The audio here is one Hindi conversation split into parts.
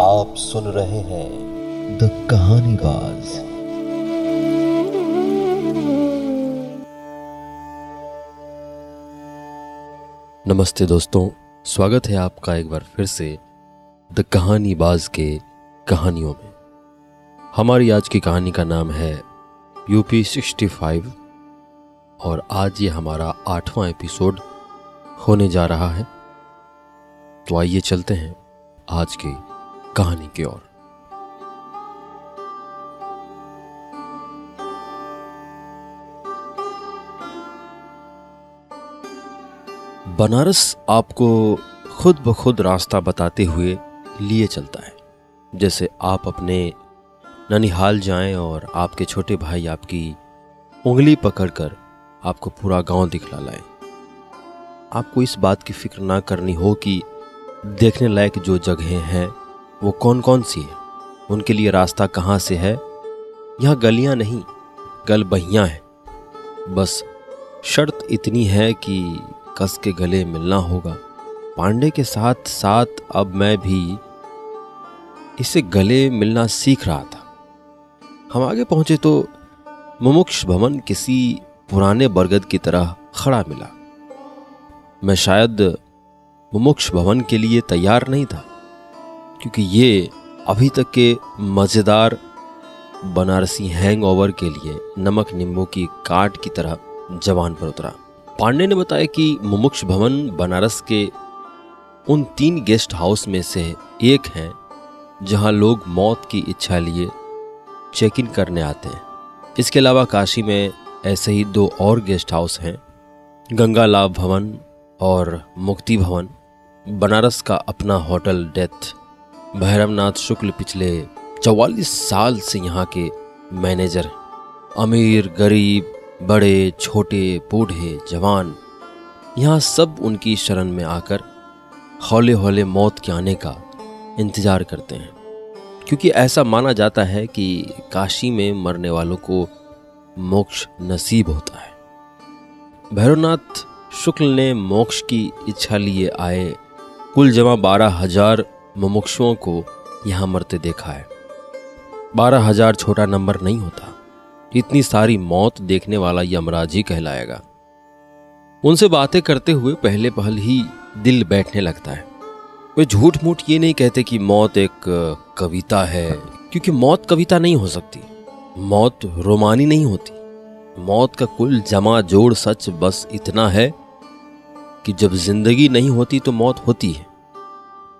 आप सुन रहे हैं द कहानी बाज। नमस्ते दोस्तों, स्वागत है आपका एक बार फिर से द कहानी बाज के कहानियों में। हमारी आज की कहानी का नाम है यूपी सिक्सटी फाइव और आज ये हमारा आठवां एपिसोड होने जा रहा है। तो आइए चलते हैं आज की कहानी की ओर। बनारस आपको खुद ब खुद रास्ता बताते हुए लिए चलता है। जैसे आप अपने ननिहाल जाएँ और आपके छोटे भाई आपकी उंगली पकड़कर आपको पूरा गाँव दिखला लाएँ। आपको इस बात की फ़िक्र ना करनी हो कि देखने लायक जो जगहें हैं वो कौन कौन सी हैं? उनके लिए रास्ता कहाँ से है? यहाँ गलियाँ नहीं, गल बहियाँ हैं। बस शर्त इतनी है कि कस के गले मिलना होगा। पांडे के साथ साथ अब मैं भी इसे गले मिलना सीख रहा था। हम आगे पहुँचे तो मुमुक्ष भवन किसी पुराने बरगद की तरह खड़ा मिला। मैं शायद मुमुक्ष भवन के लिए तैयार नहीं था। क्योंकि ये अभी तक के मज़ेदार बनारसी हैंगओवर के लिए नमक नींबू की काट की तरह जवान पर उतरा। पांडे ने बताया कि मुमुक्ष भवन बनारस के उन तीन गेस्ट हाउस में से एक है, जहाँ लोग मौत की इच्छा लिए चेक इन करने आते हैं। इसके अलावा काशी में ऐसे ही दो और गेस्ट हाउस हैं गंगा लाभ भवन और मुक्ति भवन। बनारस का अपना होटल डेथ भैरवनाथ शुक्ल पिछले चौवालीस साल से यहाँ के मैनेजर हैं। अमीर, गरीब, बड़े, छोटे, बूढ़े, जवान, यहाँ सब उनकी शरण में आकर हौले हौले मौत के आने का इंतज़ार करते हैं। क्योंकि ऐसा माना जाता है कि काशी में मरने वालों को मोक्ष नसीब होता है। भैरवनाथ शुक्ल ने मोक्ष की इच्छा लिए आए कुल जमा बारह हज़ार मुमुक्षुओं को यहाँ मरते देखा है। बारह हज़ार छोटा नंबर नहीं होता। इतनी सारी मौत देखने वाला यमराज ही कहलाएगा। उनसे बातें करते हुए पहले पहल ही दिल बैठने लगता है। वे झूठ मूठ ये नहीं कहते कि मौत एक कविता है, क्योंकि मौत कविता नहीं हो सकती। मौत रोमानी नहीं होती। मौत का कुल जमा जोड़ सच बस इतना है कि जब ज़िंदगी नहीं होती तो मौत होती है।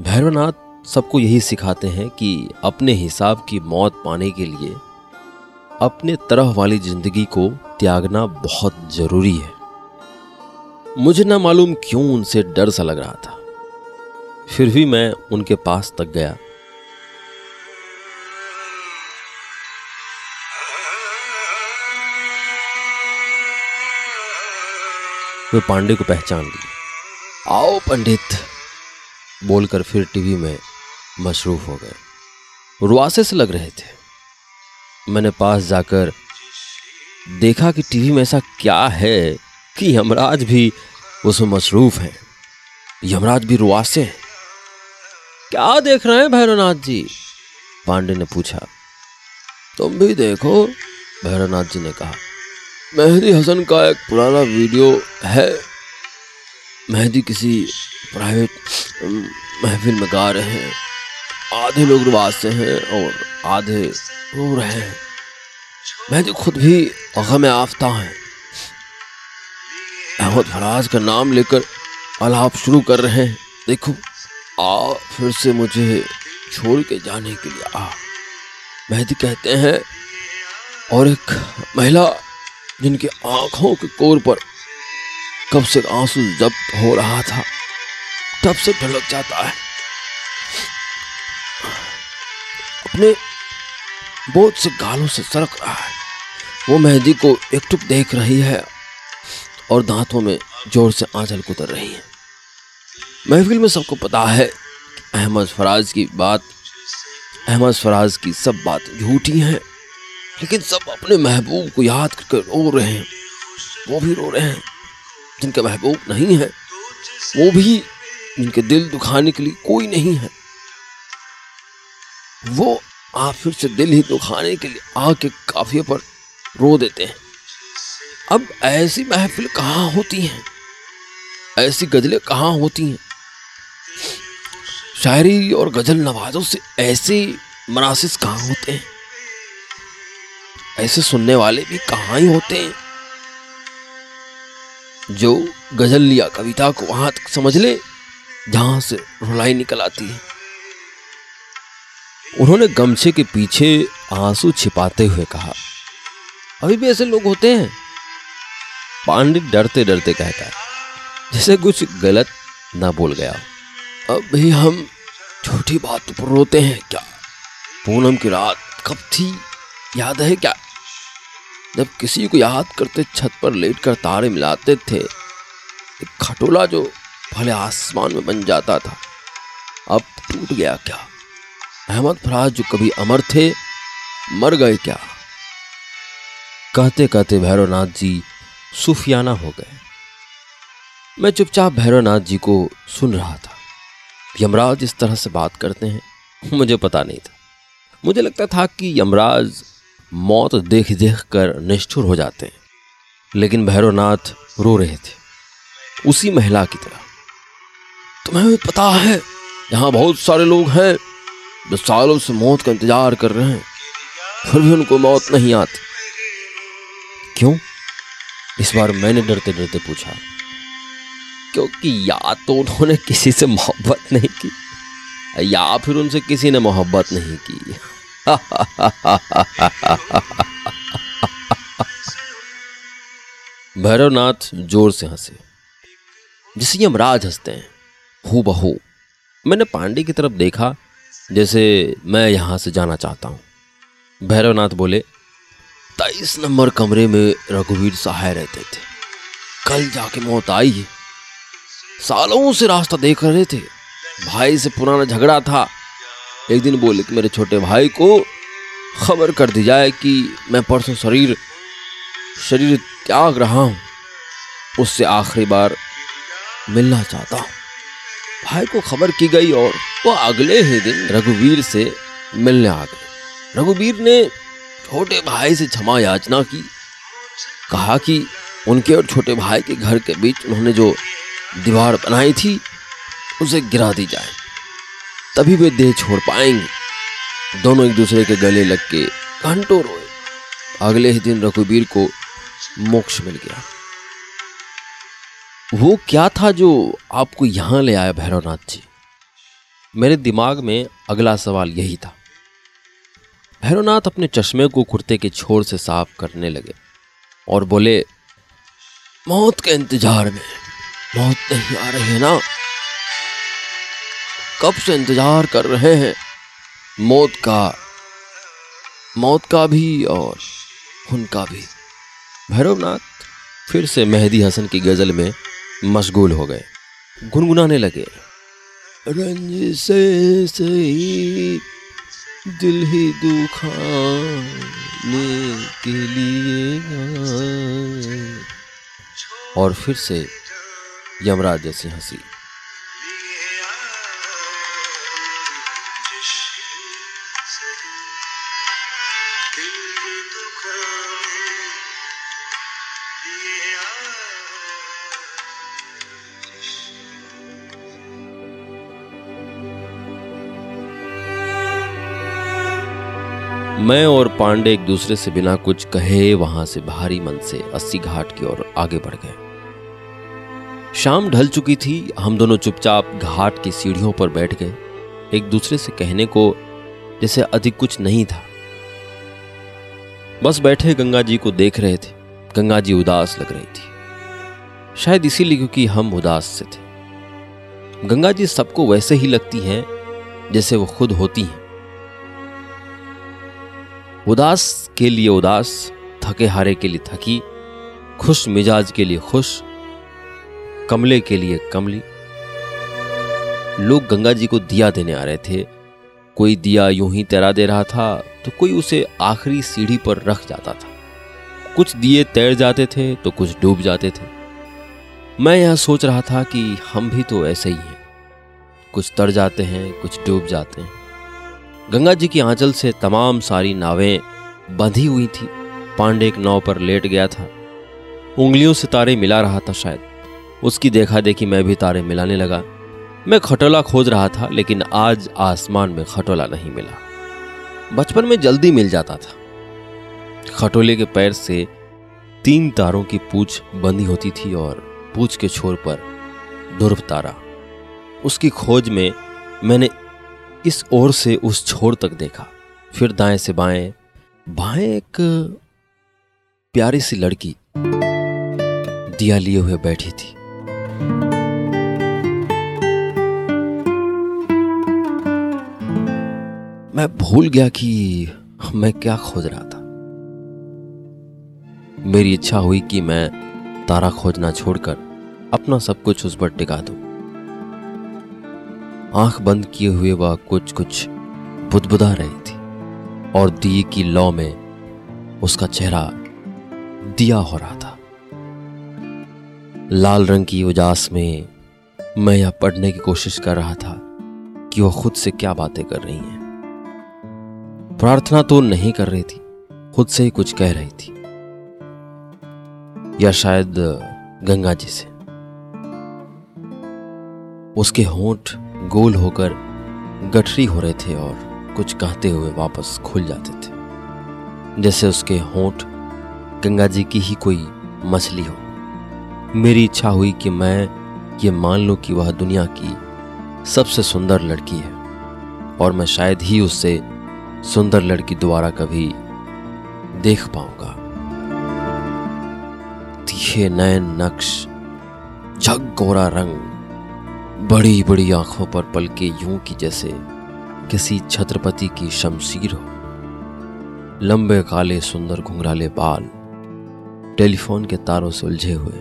भैरवनाथ सबको यही सिखाते हैं कि अपने हिसाब की मौत पाने के लिए अपने तरह वाली ज़िंदगी को त्यागना बहुत ज़रूरी है। मुझे ना मालूम क्यों उनसे डर सा लग रहा था। फिर भी मैं उनके पास तक गया। वे पांडे को पहचान ली आओ पंडित, बोलकर फिर टीवी में मशरूफ हो गए। रुआसे से लग रहे थे। मैंने पास जाकर देखा कि टीवी में ऐसा क्या है कि यमराज भी उसमें मसरूफ हैं। यमराज भी रुआसे हैं। क्या देख रहे हैं भैरवनाथ जी? पांडे ने पूछा। तुम भी देखो, भैरवनाथ जी ने कहा। मेहदी हसन का एक पुराना वीडियो है। मेहदी किसी प्राइवेट महफिल में गा रहे हैं। आधे लोग रुआज से हैं और आधे रो रहे हैं। मैं तो खुद भी गम आफ्ता है। अहमद फराज का नाम लेकर अलाप शुरू कर रहे हैं। देखो आ फिर से मुझे छोड़ के जाने के लिए आ। मेहदी कहते हैं, और एक महिला जिनकी आँखों के कोर पर कब से आँसू जब्त हो रहा था, तब से ढलक जाता है। अपने बहुत से गालों से सरक रहा है। वो मेहंदी को एकटुक देख रही है और दांतों में ज़ोर से आंचल कुतर रही है। महफिल में सबको पता है अहमद फराज की बात, अहमद फराज की सब बात झूठी हैं, लेकिन सब अपने महबूब को याद करके रो रहे हैं। वो भी रो रहे हैं। जिनके महबूब नहीं है, वो भी जिनके दिल दुखाने के लिए कोई नहीं है। वो आप फिर से दिल ही दुखाने के लिए आके काफिए पर रो देते हैं। अब ऐसी महफिल कहाँ होती हैं? ऐसी गजलें कहाँ होती हैं? शायरी और गज़ल नवाजों से ऐसे मनासिस कहाँ होते हैं? ऐसे सुनने वाले भी कहाँ ही होते हैं? जो गज़ल या कविता को वहाँ तक समझ ले, जहाँ से रुलाई निकल आती है। उन्होंने गमछे के पीछे आँसू छिपाते हुए कहा, अभी भी ऐसे लोग होते हैं? पांडित डरते डरते कहता है जैसे कुछ गलत ना बोल गया अब भी हम छोटी बात पर रोते हैं क्या? पूनम की रात कब थी? याद है क्या? जब किसी को याद करते छत पर लेटकर तारे मिलाते थे, एक खटोला जो भले आसमान में बन जाता था, अब टूट गया क्या? अहमद फराज जो कभी अमर थे, मर गए क्या? कहते कहते भैरवनाथ जी सुफियाना हो गए। मैं चुपचाप भैरवनाथ जी को सुन रहा था। यमराज इस तरह से बात करते हैं, मुझे पता नहीं था। मुझे लगता था कि यमराज मौत देख देख कर निष्ठुर हो जाते हैं। लेकिन भैरवनाथ रो रहे थे, उसी महिला की तरह। तुम्हें भी पता है, यहाँ बहुत सारे लोग हैं जो सालों से मौत का इंतज़ार कर रहे हैं, फिर भी उनको मौत नहीं आती। क्यों? इस बार मैंने डरते डरते पूछा, क्योंकि या तो उन्होंने किसी से मोहब्बत नहीं की, या फिर उनसे किसी ने मोहब्बत नहीं की। भैरवनाथ ज़ोर से हंसे। जिसे यमराज हँसते हैं हु बहू मैंने पांडे की तरफ़ देखा जैसे मैं यहाँ से जाना चाहता हूँ। भैरवनाथ बोले, तेईस नंबर कमरे में रघुवीर सहाय रहते थे। कल जाके मौत आई सालों से रास्ता देख रहे थे। भाई से पुराना झगड़ा था। एक दिन बोले कि मेरे छोटे भाई को खबर कर दी जाए कि मैं परसों शरीर शरीर त्याग रहा हूँ। उससे आखिरी बार मिलना चाहता हूँ। भाई को खबर की गई और वो अगले ही दिन रघुवीर से मिलने आ गए। रघुवीर ने छोटे भाई से क्षमा याचना की। कहा कि उनके और छोटे भाई के घर के बीच उन्होंने जो दीवार बनाई थी, उसे गिरा दी जाए। तभी वे देह छोड़ पाएँगे। दोनों एक दूसरे के गले लग के घंटों रोए। अगले ही दिन रघुवीर को मोक्ष मिल गया। वो क्या था जो आपको यहाँ ले आया भैरवनाथ जी? मेरे दिमाग में अगला सवाल यही था। भैरवनाथ अपने चश्मे को कुर्ते के छोर से साफ़ करने लगे और बोले, मौत के इंतज़ार में, मौत नहीं आ रही है ना? कब से इंतज़ार कर रहे हैं? मौत का मौत का भी और उनका भी। भैरवनाथ फिर से मेहदी हसन की गज़ल में मशगूल हो गए। गुनगुनाने लगे। रंज से सही दिल ही दुखाने के लिए और फिर से यमराज जैसी हँसी। मैं और पांडे एक दूसरे से बिना कुछ कहे वहाँ से भारी मन से अस्सी घाट की ओर आगे बढ़ गए। शाम ढल चुकी थी, हम दोनों चुपचाप घाट की सीढ़ियों पर बैठ गए। एक दूसरे से कहने को जैसे अधिक कुछ नहीं था। बस बैठे गंगा जी को देख रहे थे। गंगा जी उदास लग रही थी। शायद इसीलिए क्योंकि हम उदास से थे। गंगा जी सबको वैसे ही लगती हैं जैसे वो खुद होती हैं। उदास के लिए उदास, थके हारे के लिए थकी, खुश मिजाज के लिए खुश, कमले के लिए कमली। लोग गंगा जी को दिया देने आ रहे थे। कोई दिया यूँ ही तैरा दे रहा था तो कोई उसे आखिरी सीढ़ी पर रख जाता था। कुछ दिए तैर जाते थे तो कुछ डूब जाते थे। मैं यह सोच रहा था कि हम भी तो ऐसे ही हैं। कुछ तर जाते हैं, कुछ डूब जाते हैं। गंगा जी की आंचल से तमाम सारी नावें बंधी हुई थी। पांडे एक नाव पर लेट गया था। उंगलियों से तारे मिला रहा था शायद। उसकी देखा देखी मैं भी तारे मिलाने लगा। मैं खटोला खोज रहा था, लेकिन आज आसमान में खटोला नहीं मिला। बचपन में जल्दी मिल जाता था। खटोले के पैर से तीन तारों की पूछ बंधी होती थी और पूछ के छोर पर ध्रुव तारा। उसकी खोज में मैंने इस ओर से उस छोर तक देखा। फिर दाएँ से बाएँ बाएँ एक प्यारी सी लड़की दिया लिए हुए बैठी थी। मैं भूल गया कि मैं क्या खोज रहा था। मेरी इच्छा हुई कि मैं तारा खोजना छोड़कर अपना सब कुछ उस पर टिका दूँ। आँख बंद किए हुए वह कुछ कुछ बुदबुदा रही थी और दिए की लौ में उसका चेहरा दिया हो रहा था। लाल रंग की उजास में मैं यह पढ़ने की कोशिश कर रहा था कि वह खुद से क्या बातें कर रही हैं। प्रार्थना तो नहीं कर रही थी, खुद से ही कुछ कह रही थी। या शायद गंगा जी से। उसके होंठ गोल होकर गठरी हो रहे थे और कुछ कहते हुए वापस खुल जाते थे। जैसे उसके होंठ गंगा जी की ही कोई मछली हो। मेरी इच्छा हुई कि मैं ये मान लूँ कि वह दुनिया की सबसे सुंदर लड़की है और मैं शायद ही उससे सुंदर लड़की दोबारा कभी देख पाऊँगा। तीखे नयन नक्श झग गोरा रंग बड़ी बड़ी आँखों पर पलके यूँ की जैसे किसी छत्रपति की शमशीर हो। लंबे, काले, सुंदर, घुंघराले बाल टेलीफोन के तारों से उलझे हुए।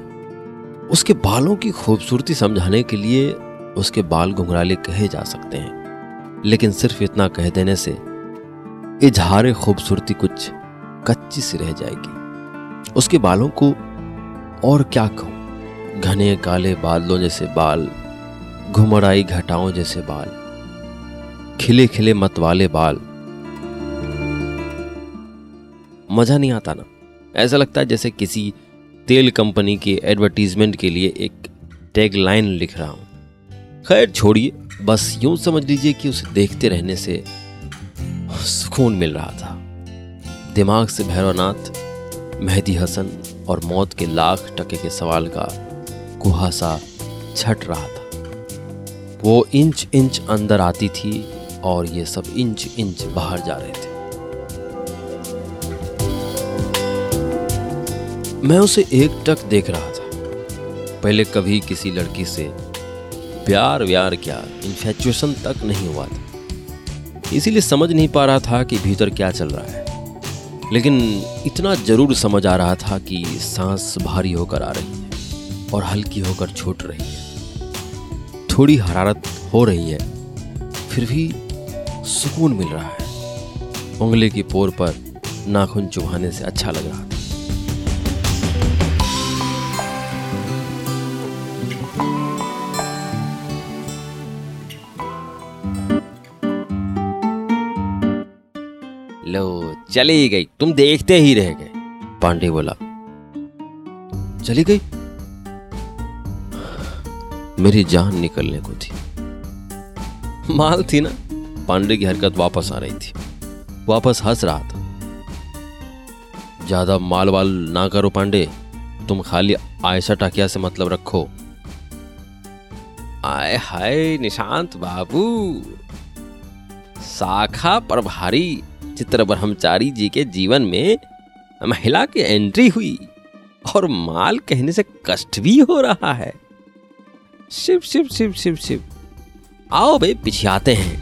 उसके बालों की खूबसूरती समझाने के लिए उसके बाल घुंघराले कहे जा सकते हैं। लेकिन सिर्फ़ इतना कह देने से इजहार खूबसूरती कुछ कच्ची सी रह जाएगी। उसके बालों को और क्या कहूँ? घने, काले बादलों जैसे बाल घुमराई घटाओं जैसे बाल। खिले खिले मत वाले बाल। मज़ा नहीं आता ना। ऐसा लगता है जैसे किसी तेल कंपनी के एडवर्टीजमेंट के लिए एक टैग लाइन लिख रहा हूँ। खैर, छोड़िए। बस यूँ समझ लीजिए कि उसे देखते रहने से सुकून मिल रहा था। दिमाग से भैरवनाथ, मेहदी हसन और मौत के लाख टके के सवाल का कुहासा छट रहा था। वो इंच इंच अंदर आती थी और ये सब इंच इंच बाहर जा रहे थे। मैं उसे एक टक देख रहा था। पहले कभी किसी लड़की से प्यार व्यार क्या इन्फेचुएशन तक नहीं हुआ था। इसीलिए समझ नहीं पा रहा था कि भीतर क्या चल रहा है। लेकिन इतना ज़रूर समझ आ रहा था कि सांस भारी होकर आ रही है और हल्की होकर छूट रही है। थोड़ी हरारत हो रही है, फिर भी सुकून मिल रहा है। उंगली की पोर पर नाखून चुभाने से अच्छा लग रहा था। लो, चली गई। तुम देखते ही रह गए, पांडे बोला। चली गई? मेरी जान निकलने को थी। माल थी ना, पांडे की हरकत वापस आ रही थी। वापस हंस रहा था। ज़्यादा माल वाल ना करो पांडे, तुम खाली आयशा टाकिया से मतलब रखो। आए हाय निशांत बाबू। शाखा प्रभारी, चित्र ब्रह्मचारी जी के जीवन में महिला की एंट्री हुई और माल कहने से कष्ट भी हो रहा है। शिव शिव शिव शिव शिव। आओ भाई पिछाते हैं।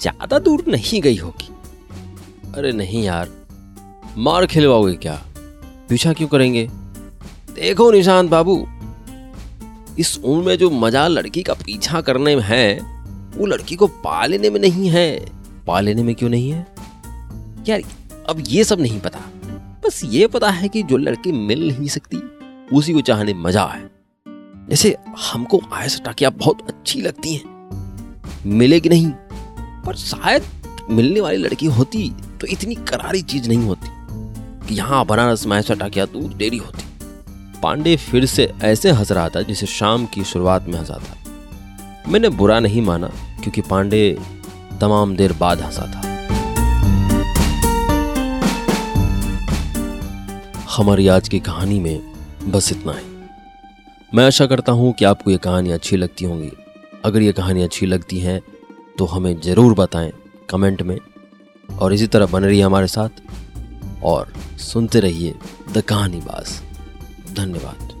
ज़्यादा दूर नहीं गई होगी। अरे नहीं यार, मार खिलवाओगे क्या? पीछा क्यों करेंगे? देखो निशांत बाबू, इस उम्र में जो मज़ा लड़की का पीछा करने में है, वो लड़की को पा लेने में नहीं है। पा लेने में क्यों नहीं है? यार, अब ये सब नहीं पता। बस ये पता है कि जो लड़की मिल नहीं सकती उसी को चाहने मज़ा है जैसे हमको आयस टाकिया बहुत अच्छी लगती हैं। मिलेगी नहीं? पर शायद मिलने वाली लड़की होती तो इतनी करारी चीज़ नहीं होती कि यहाँ बनारस में ऐसा टाकिया दूर देरी होती। पांडे फिर से ऐसे हंस रहा था जिसे शाम की शुरुआत में हंसा था मैंने बुरा नहीं माना क्योंकि पांडे तमाम देर बाद हंसा था हमारी आज की कहानी में बस इतना ही। मैं आशा करता हूँ कि आपको ये कहानी अच्छी लगती होंगी। अगर ये कहानी अच्छी लगती हैं तो हमें ज़रूर बताएँ कमेंट में। और इसी तरह बन रही हमारे साथ। और सुनते रहिए द कहानी बास धन्यवाद।